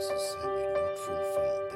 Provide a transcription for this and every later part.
purposes have you not fulfilled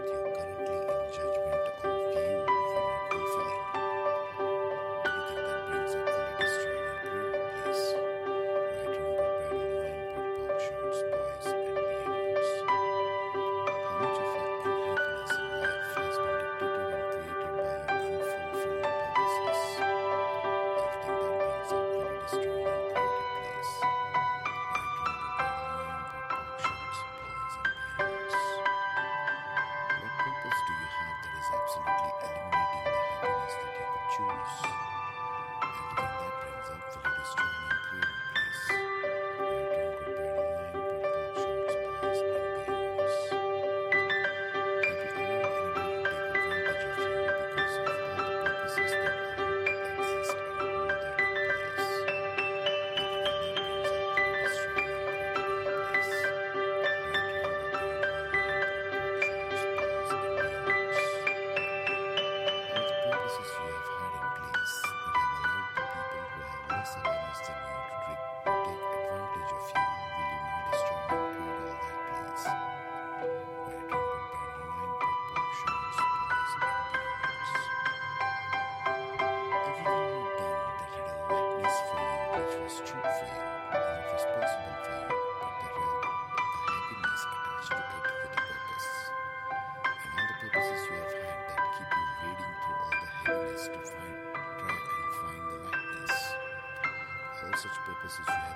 All such purposes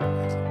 shorts,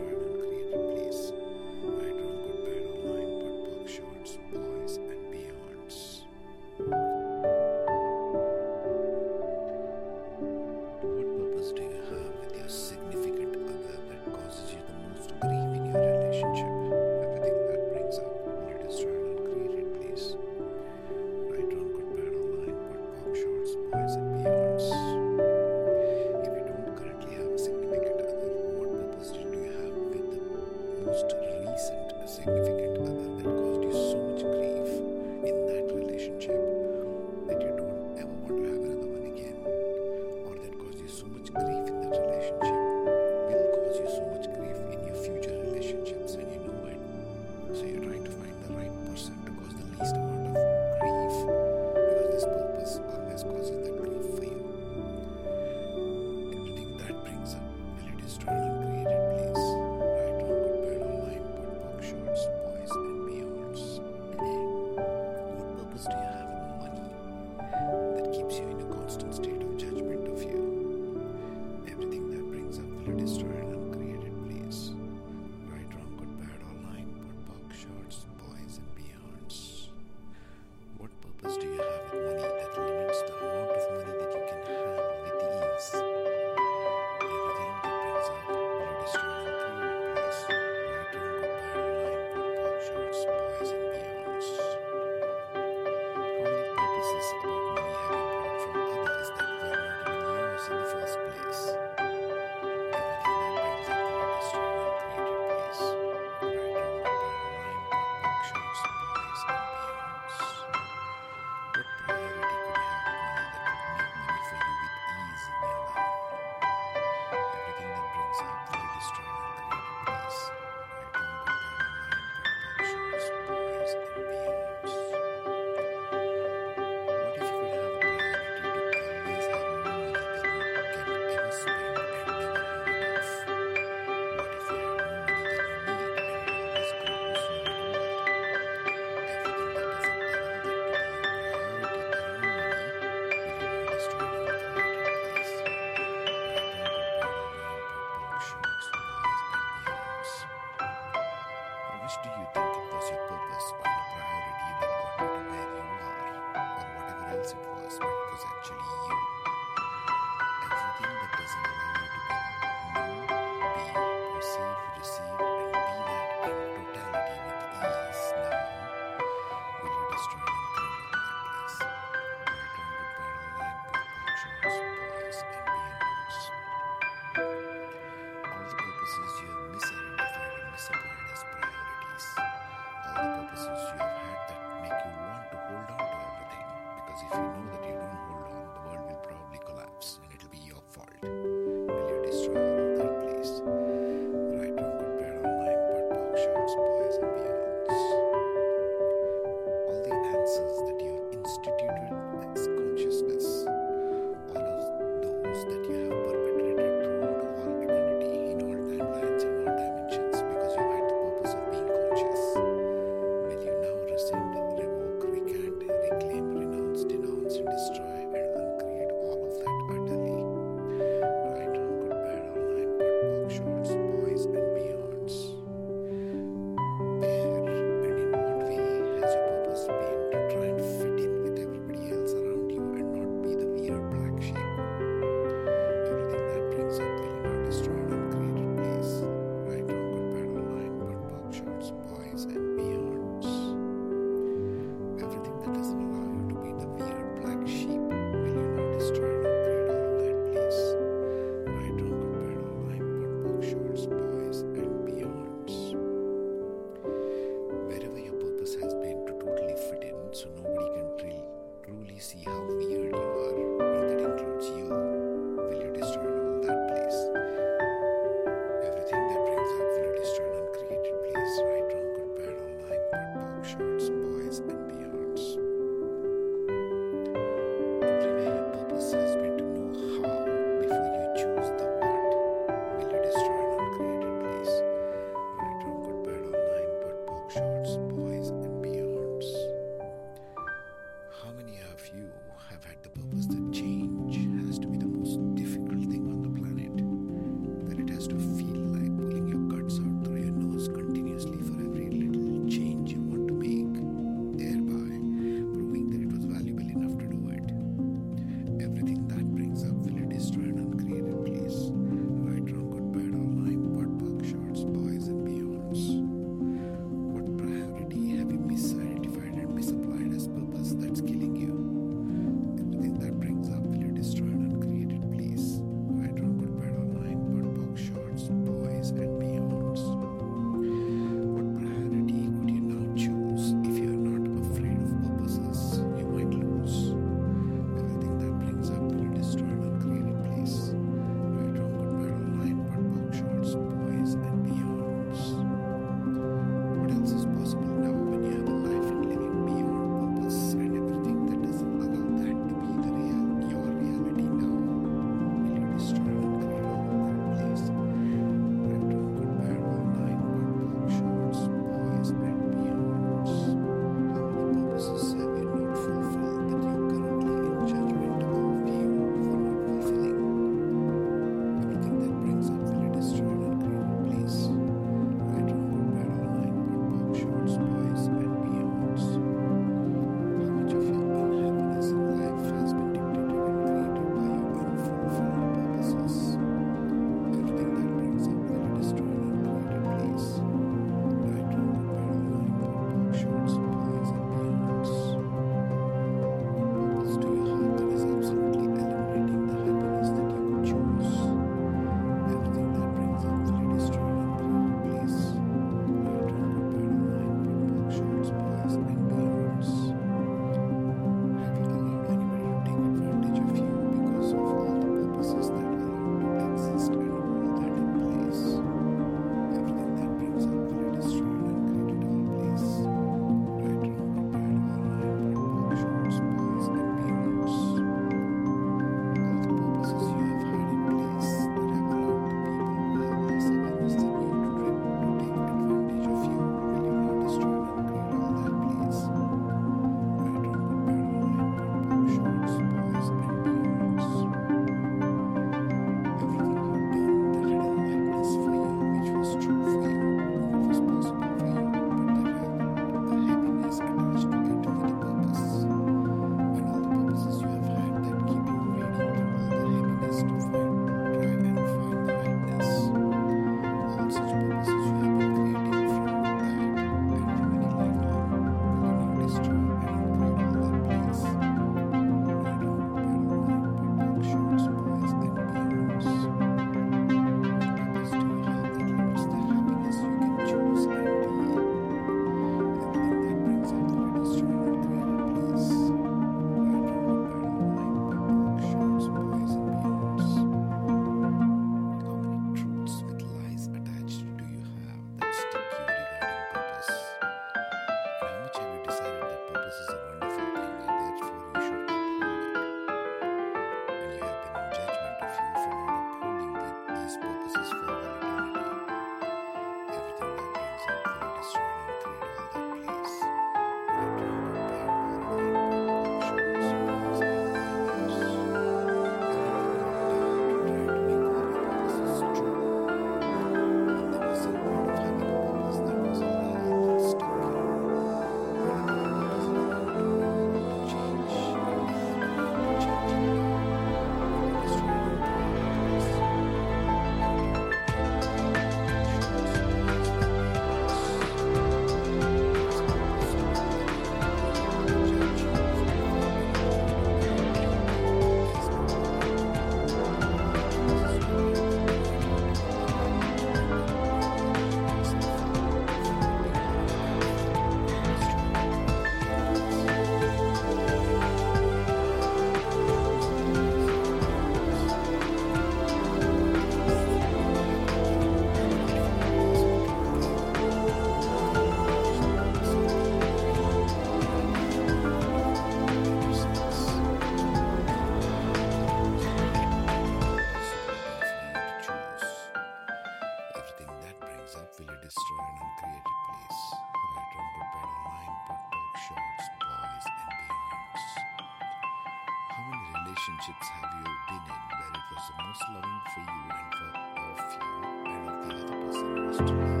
person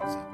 things.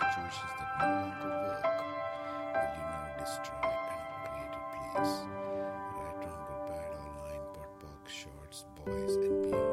situations that no longer work will you now destroy and create a place. Right, wrong, good, bad, all nine, POD, box, shorts, boys, and beer.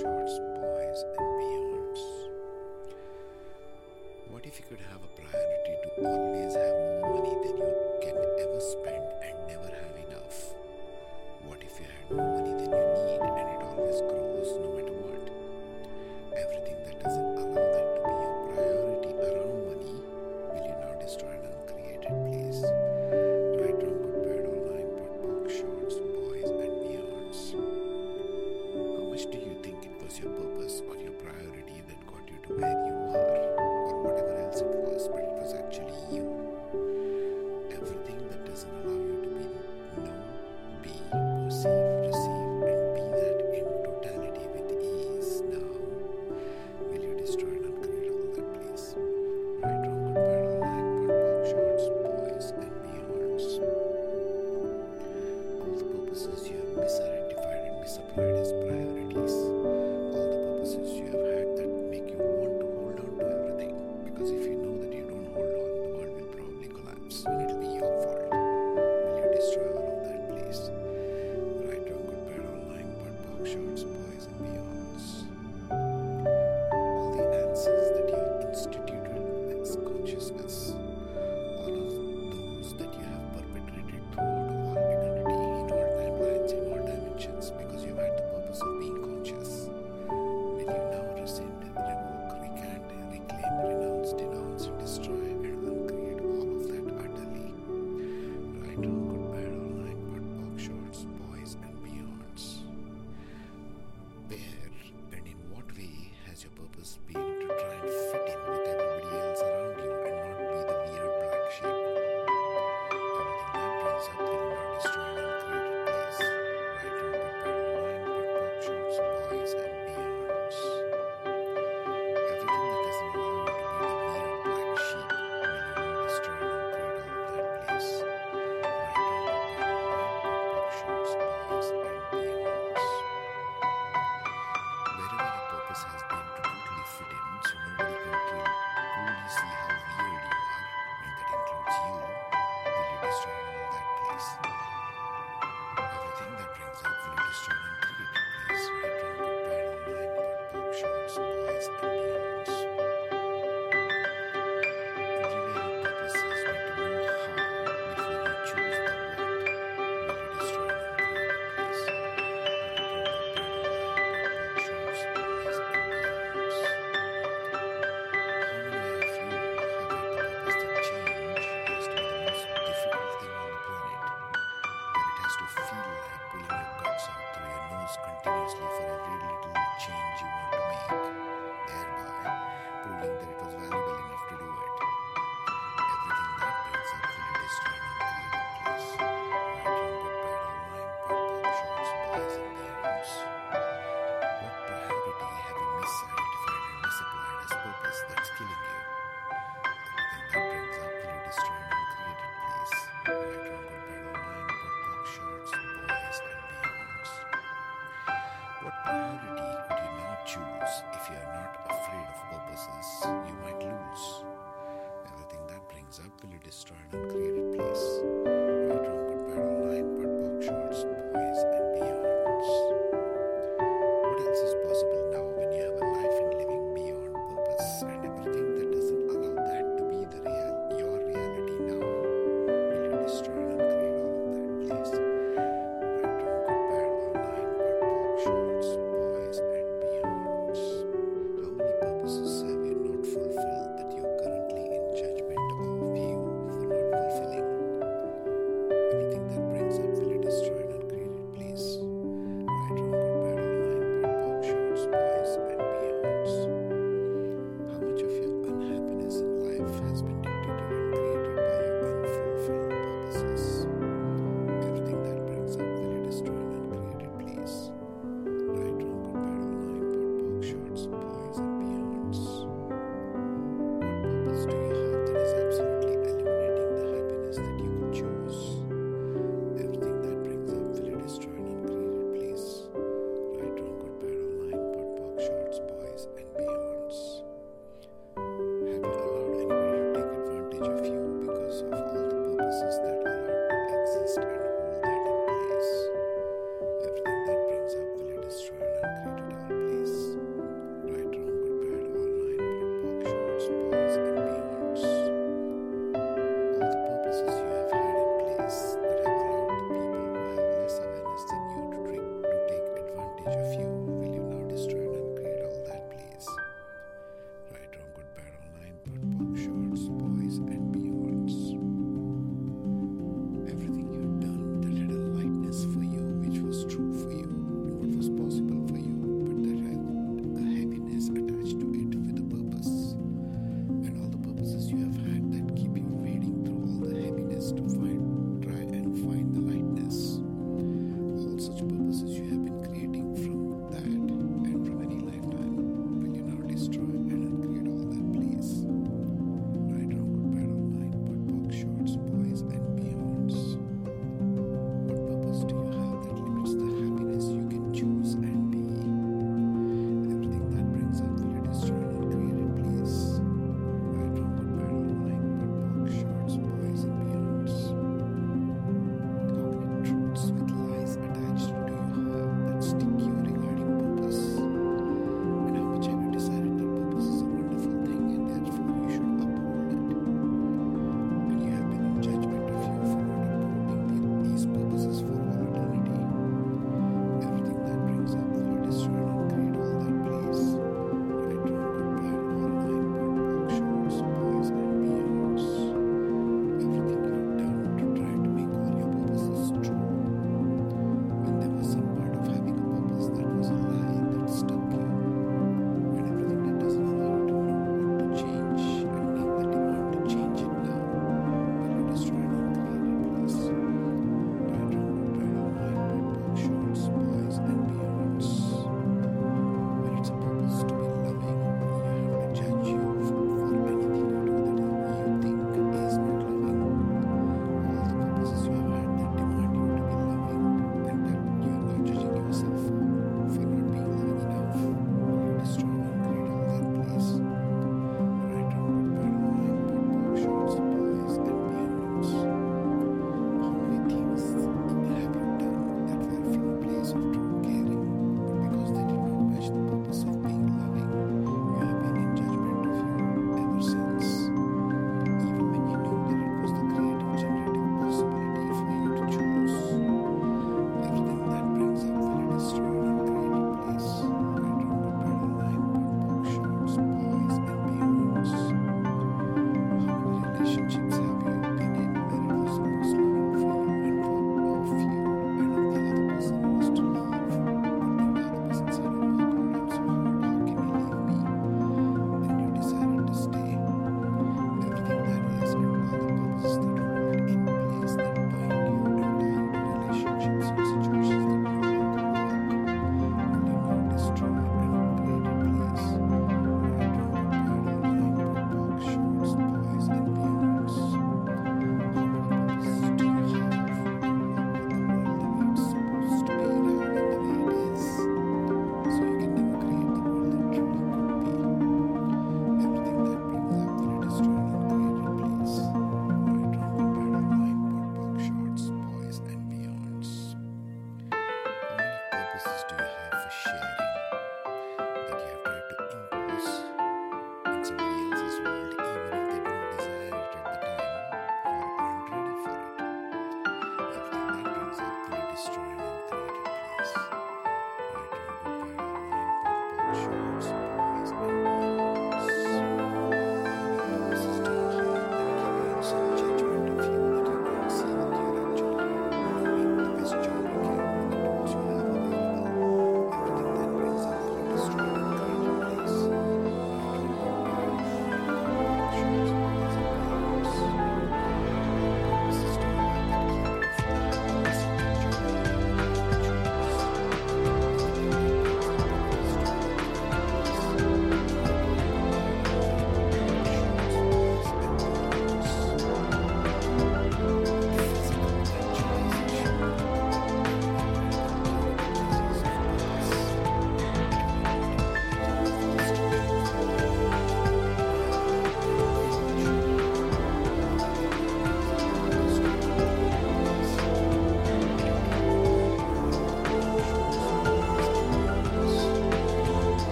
Shorts,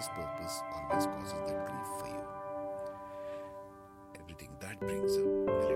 this purpose always causes that grief for you. Everything that brings up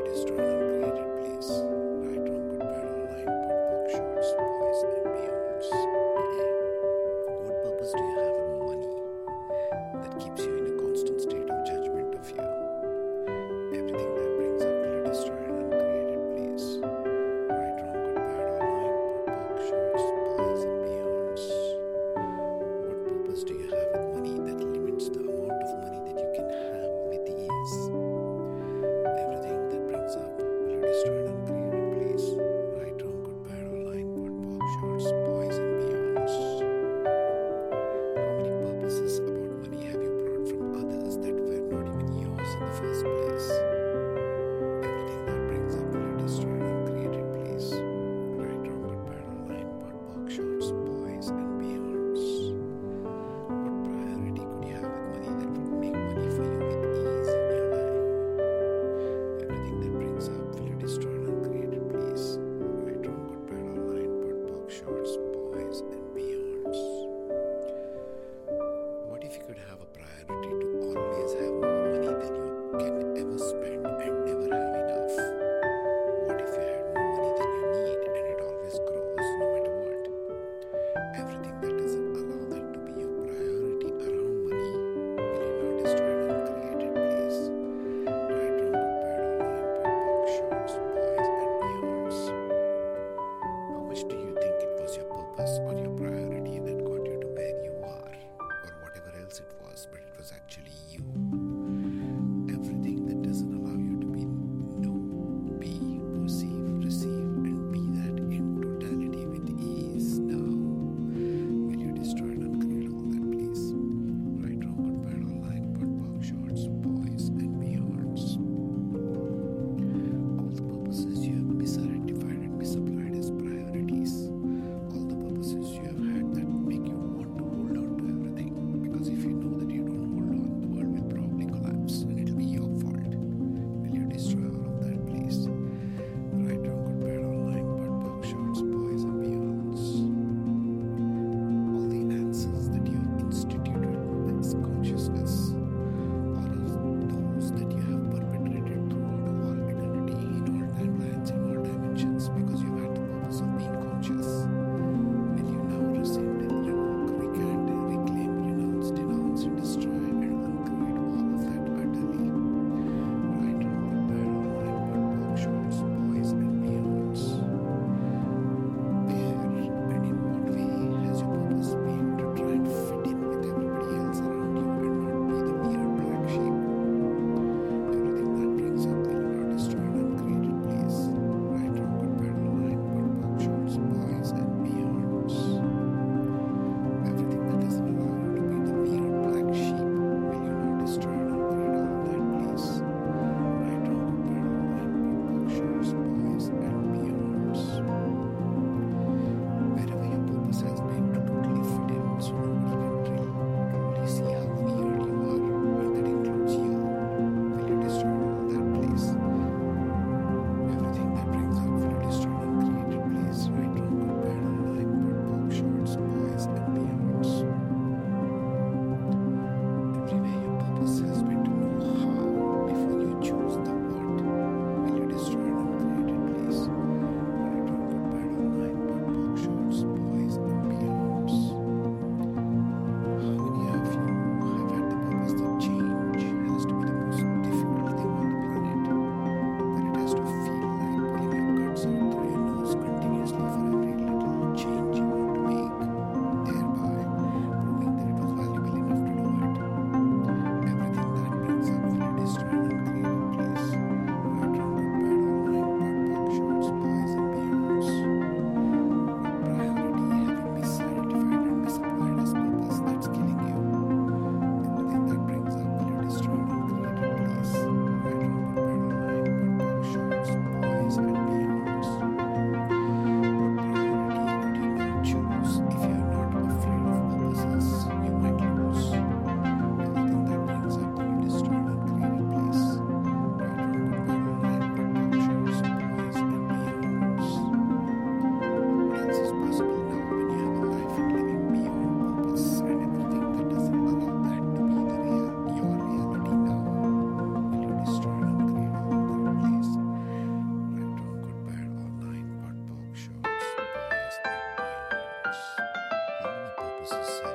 purposes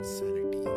insanities,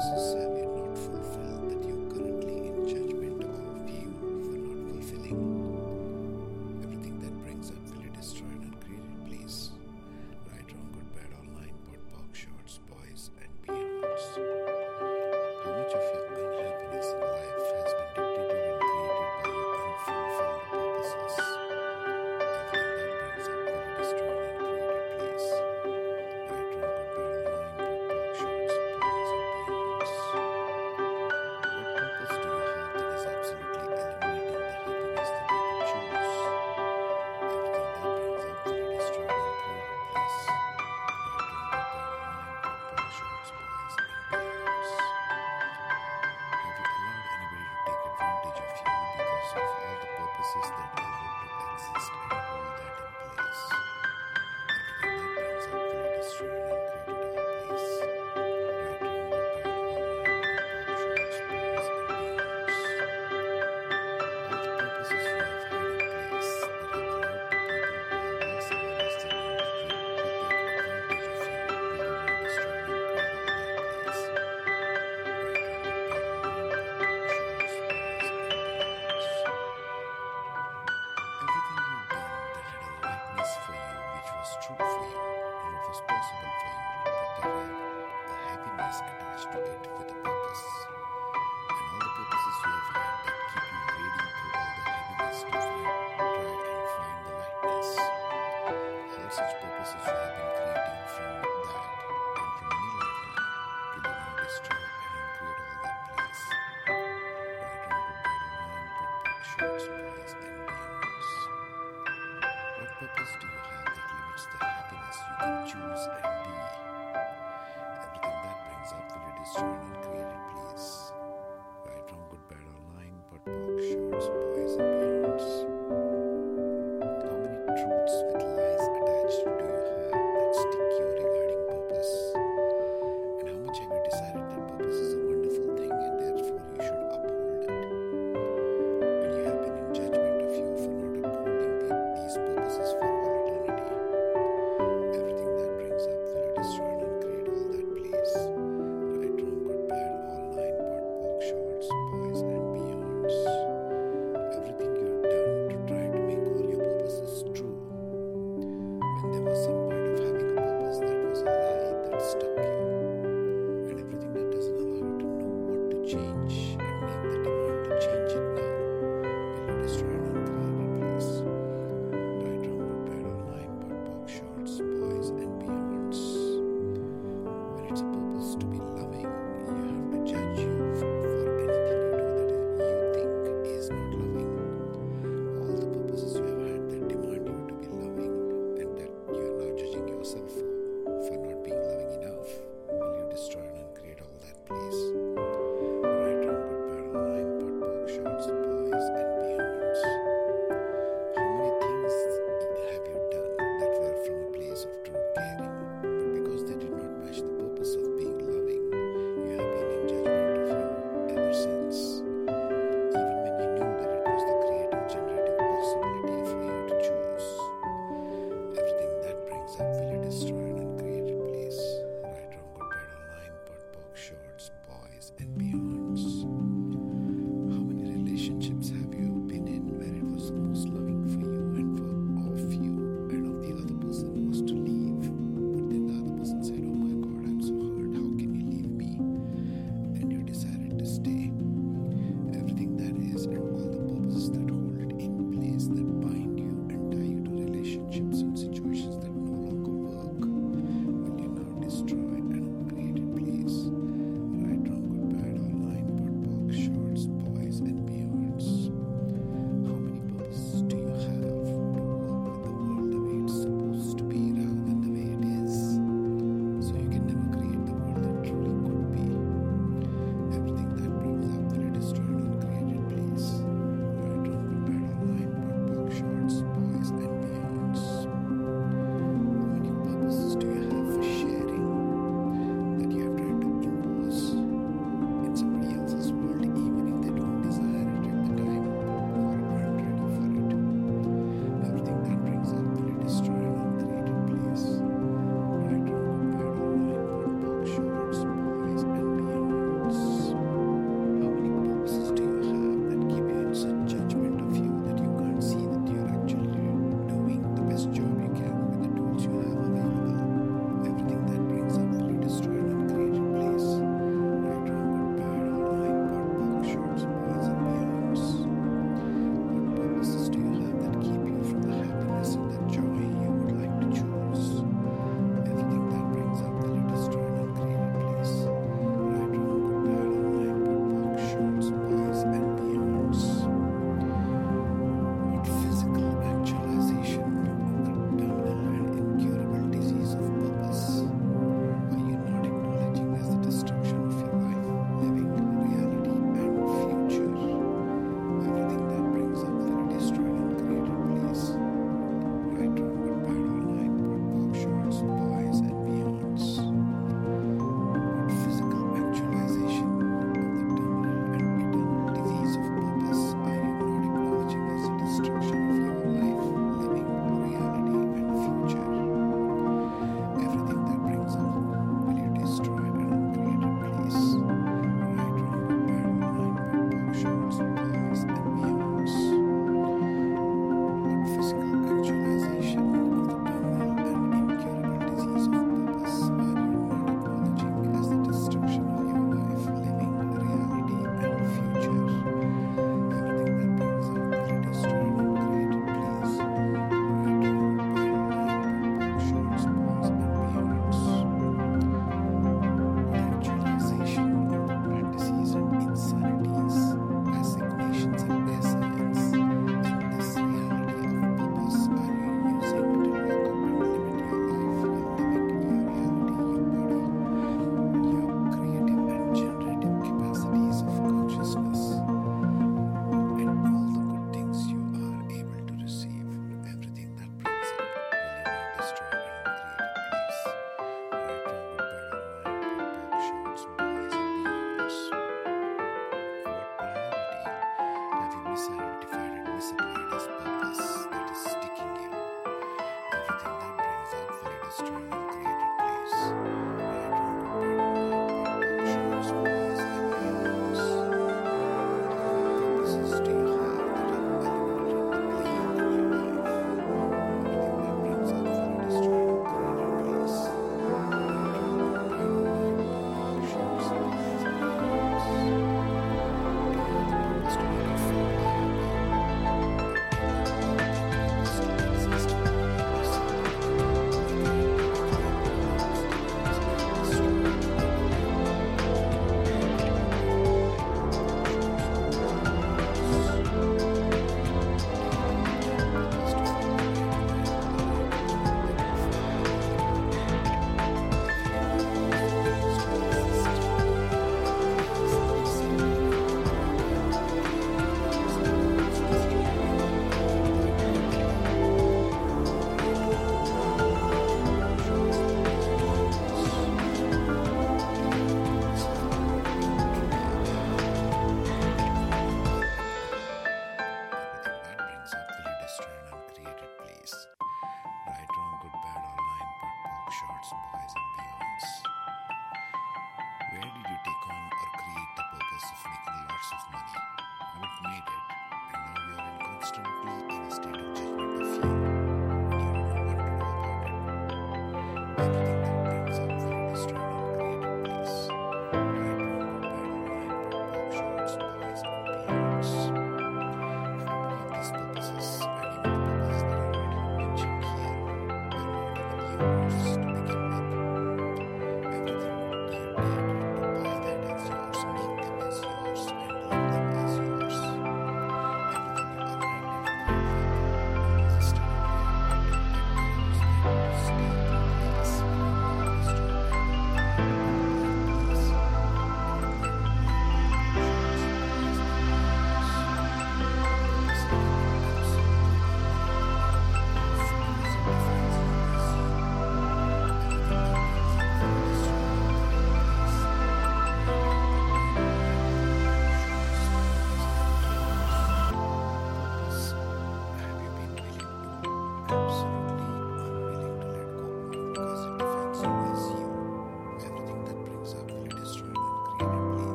many purposes else do you have that limits the happiness you can choose and be? Everything that brings up will destroy.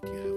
That you have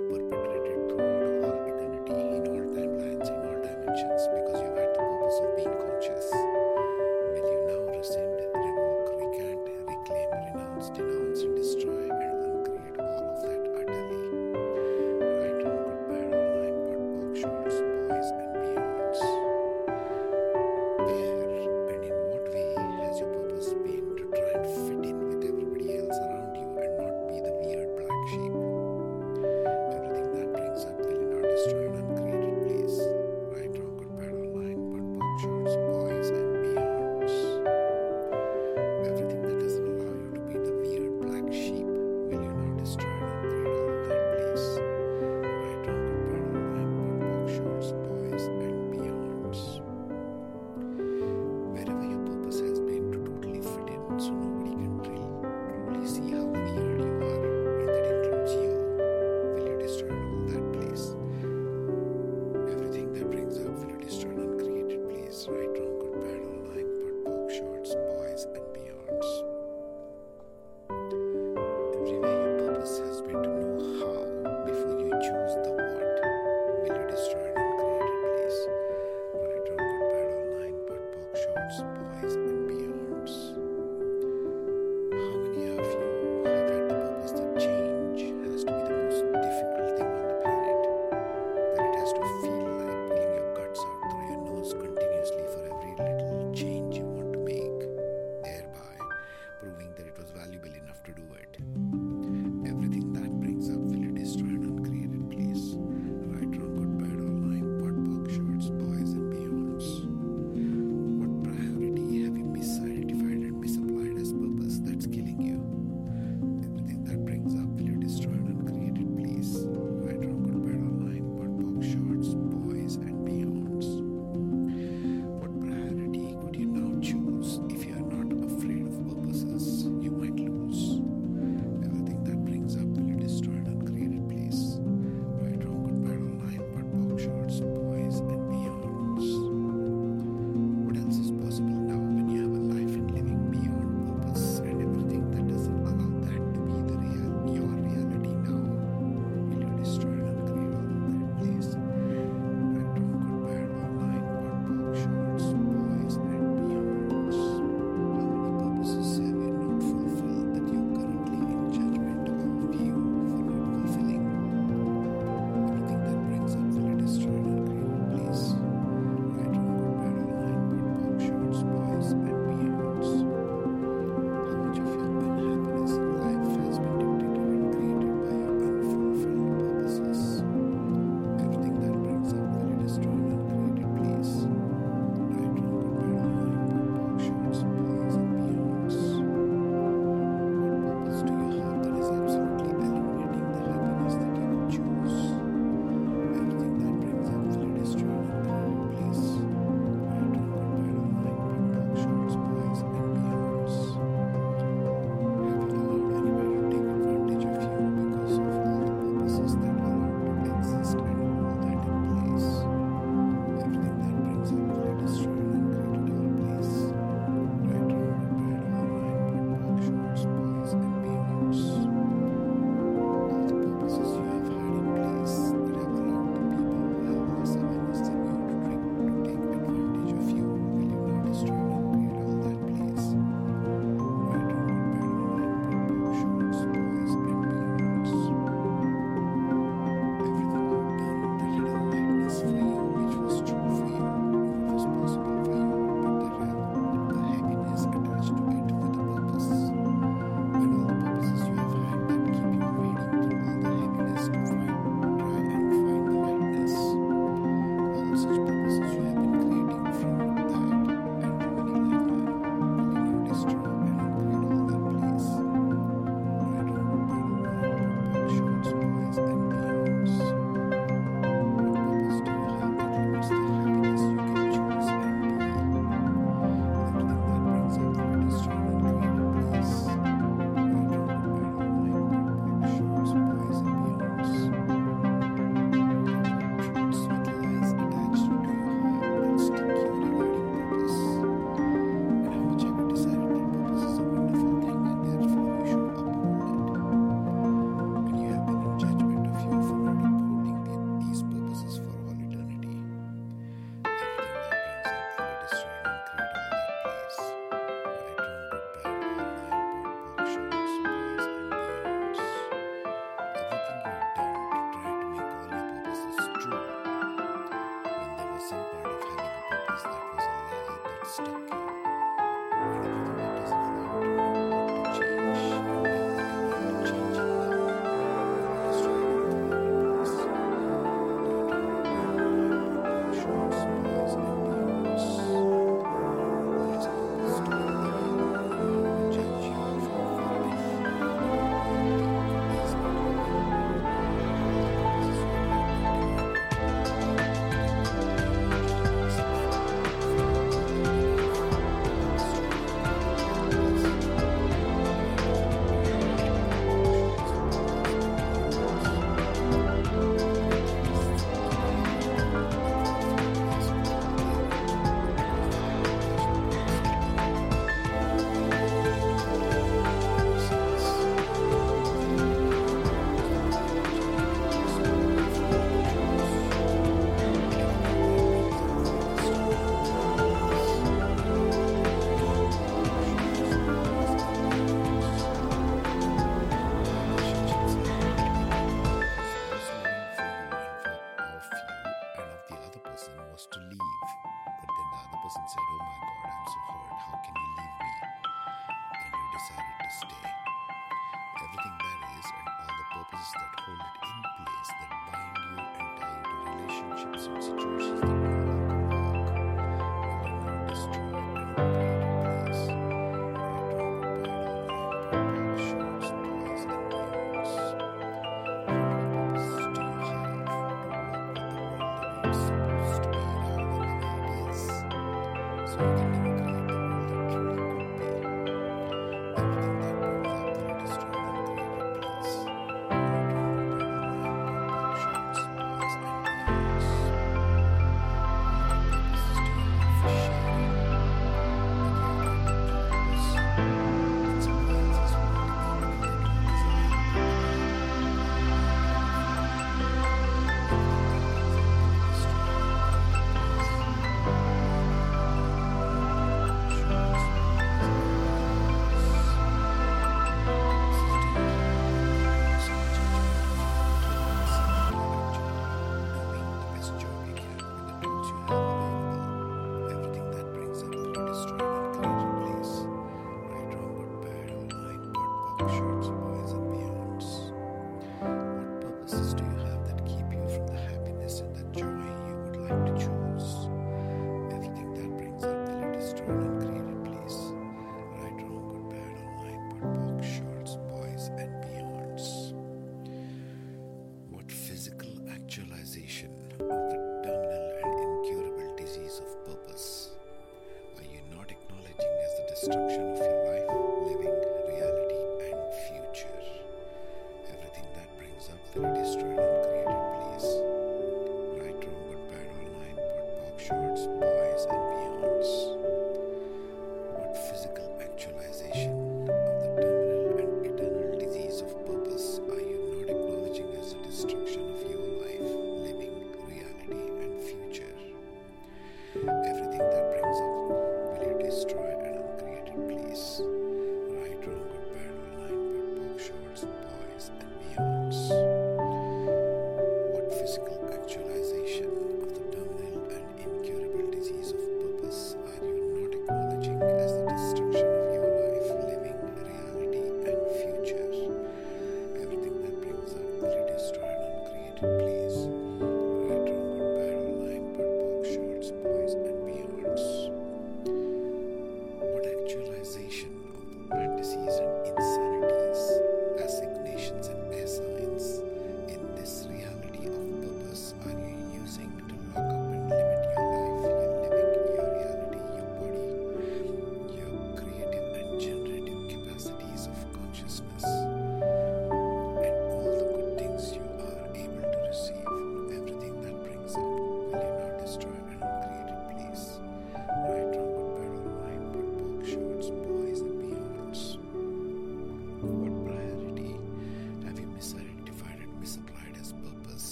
and situations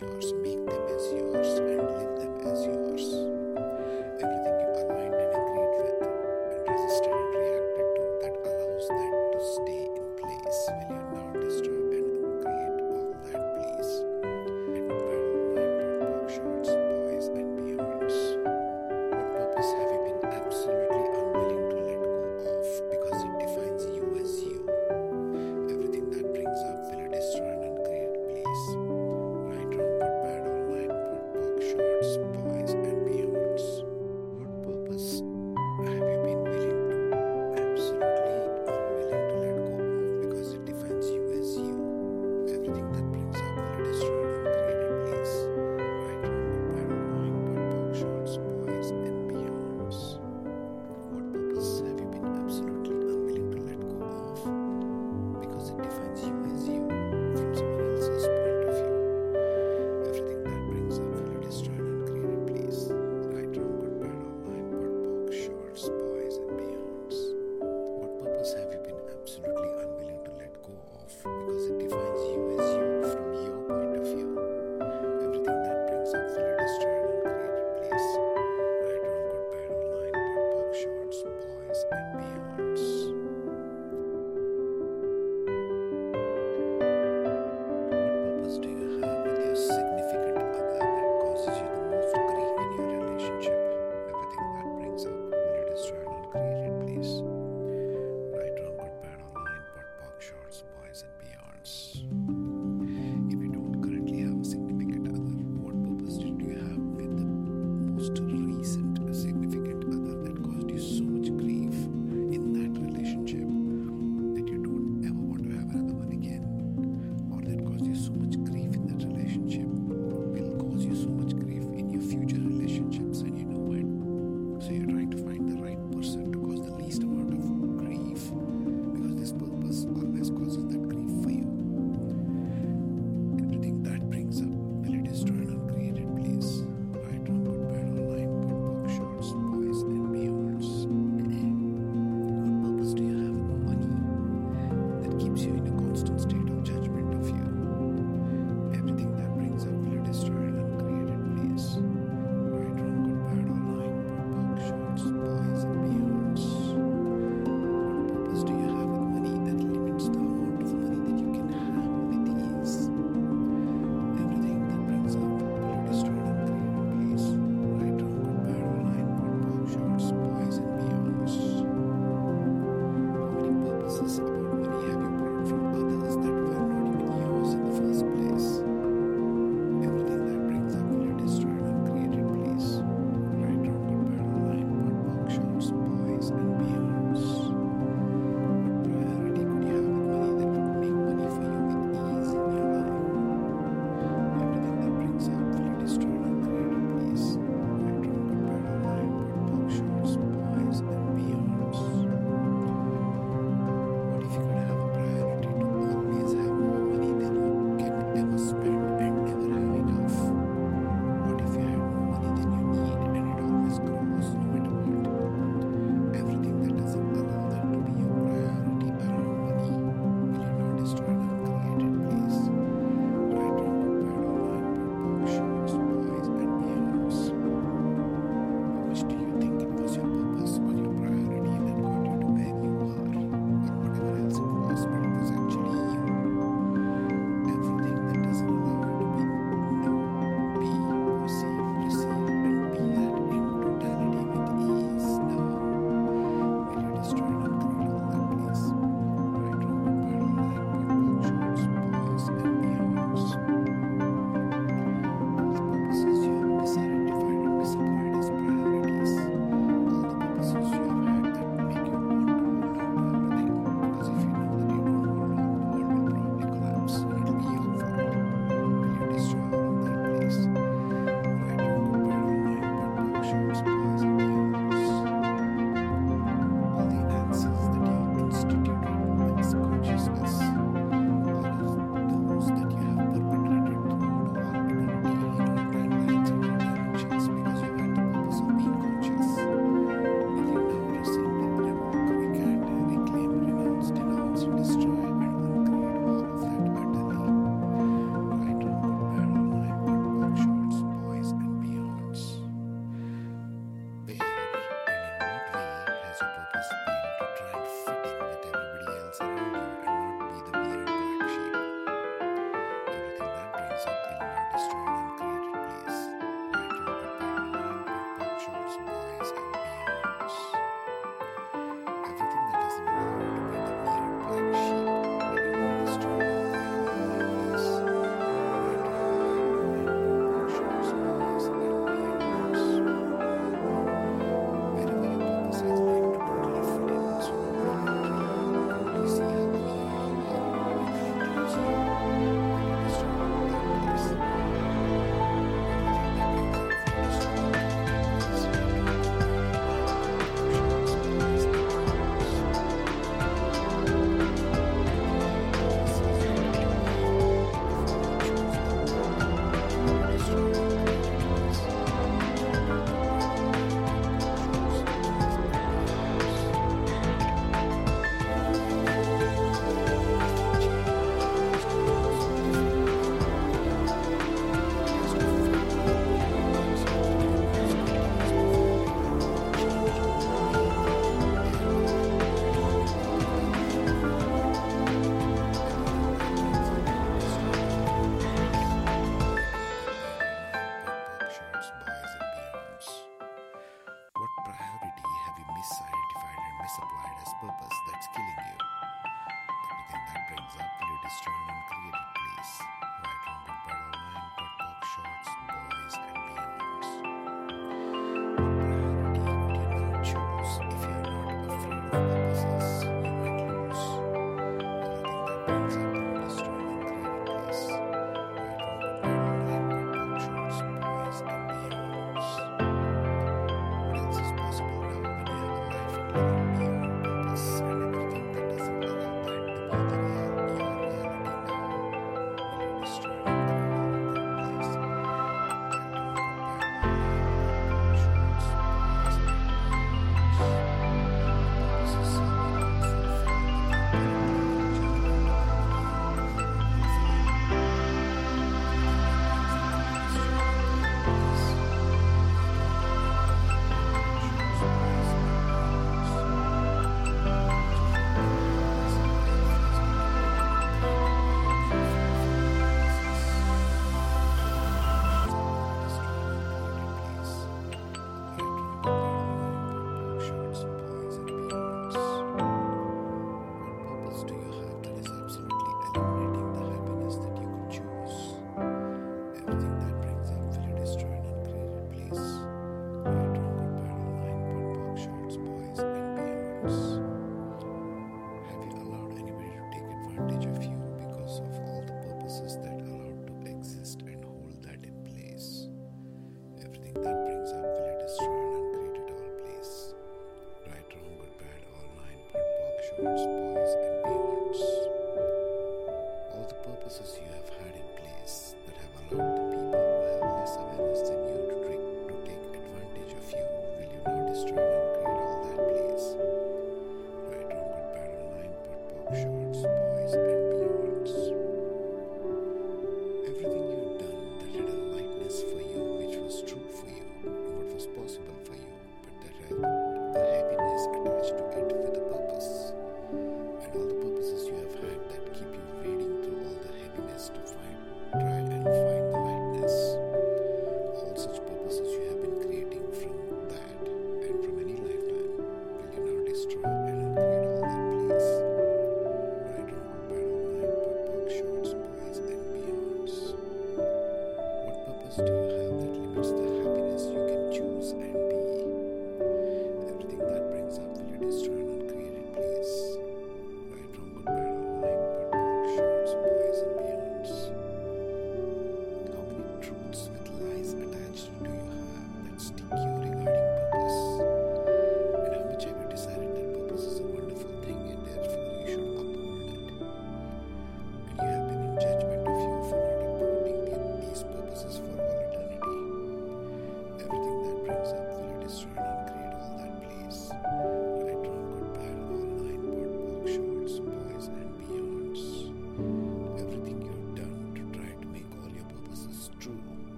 yours, make them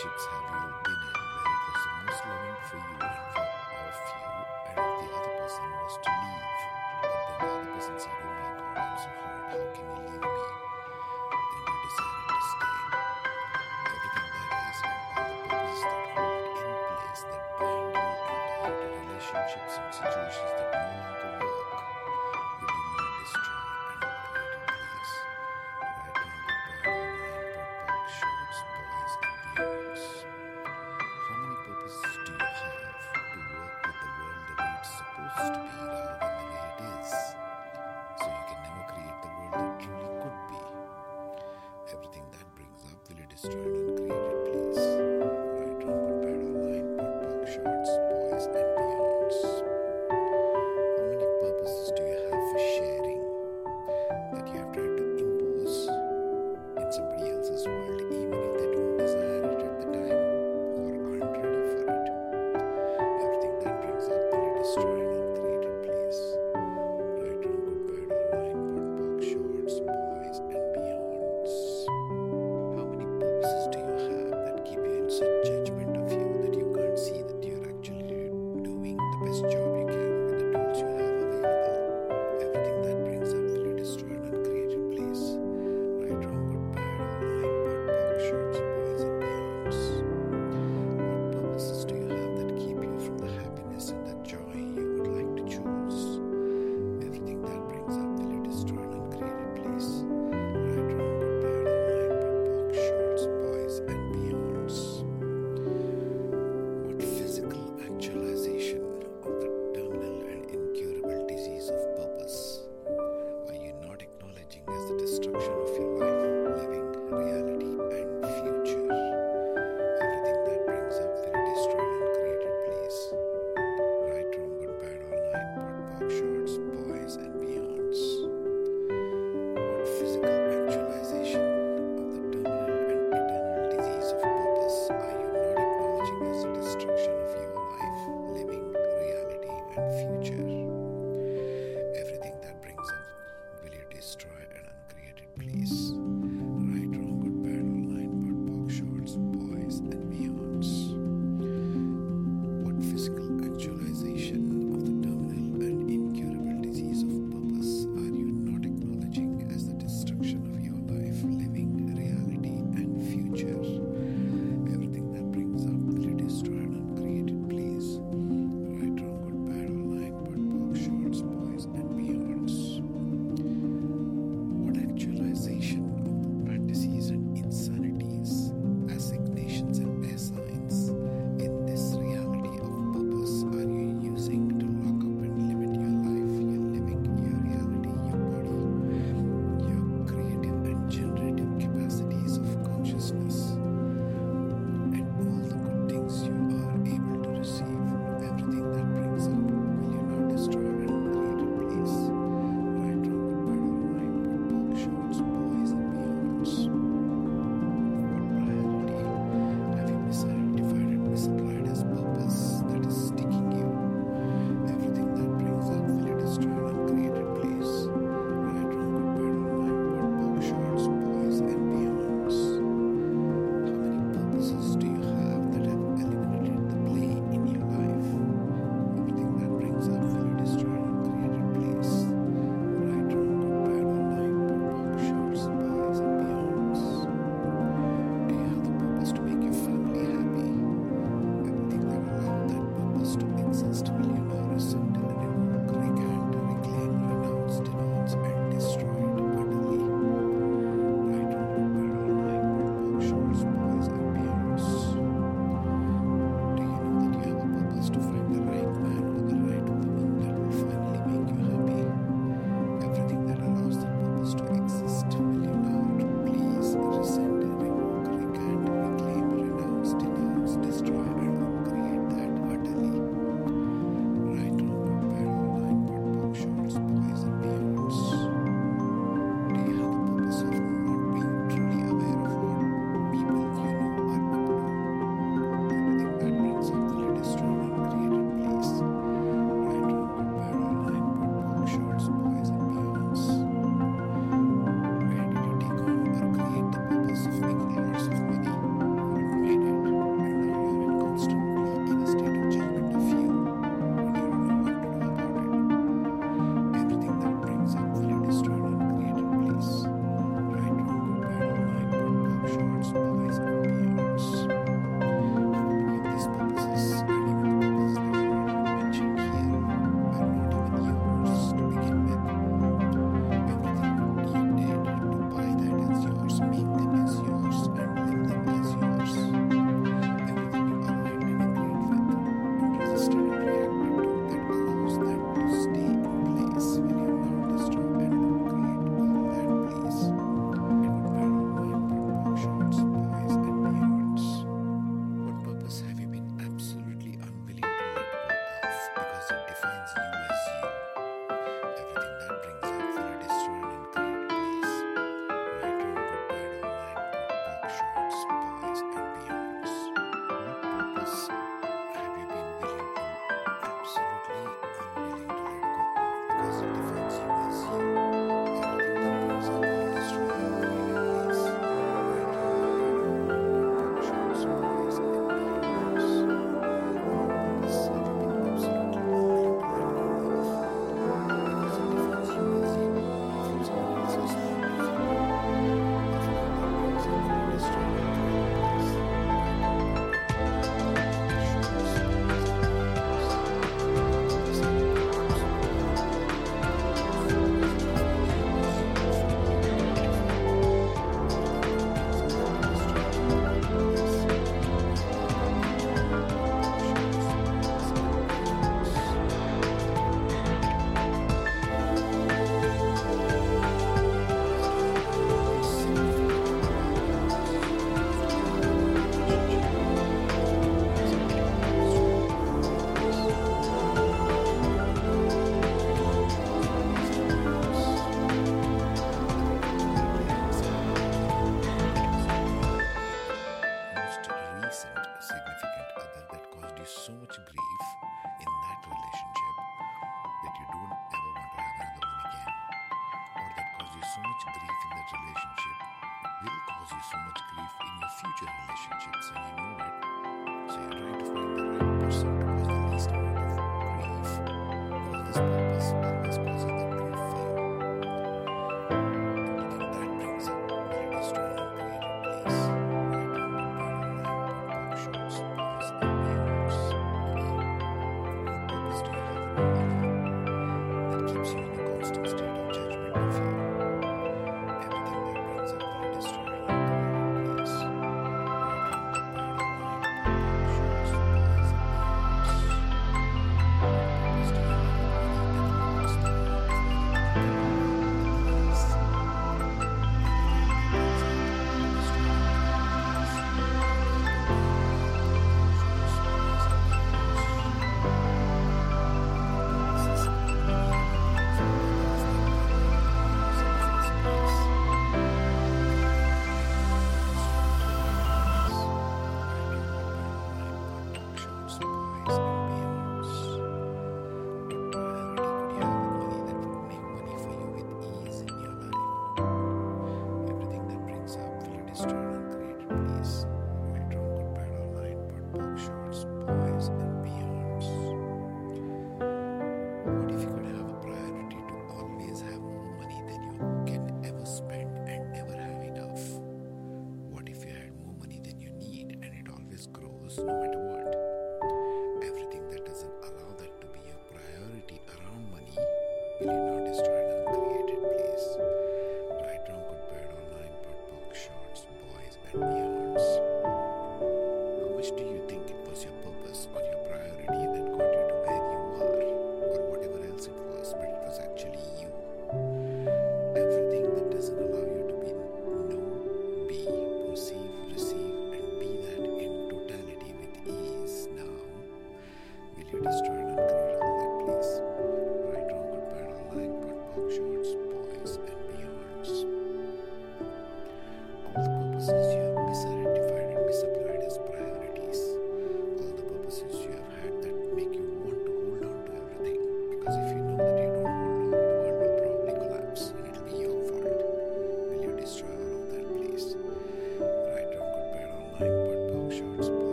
relationships have you been in where it was the most loving for you and for of you, and if the other person was to leave, but then the other person said, "Oh my God, I'm so hurt. How can you leave me?" Then you decided to stay. Everything that is and all the purposes that hold in place that bind you and tie to relationships and situations that no longer work.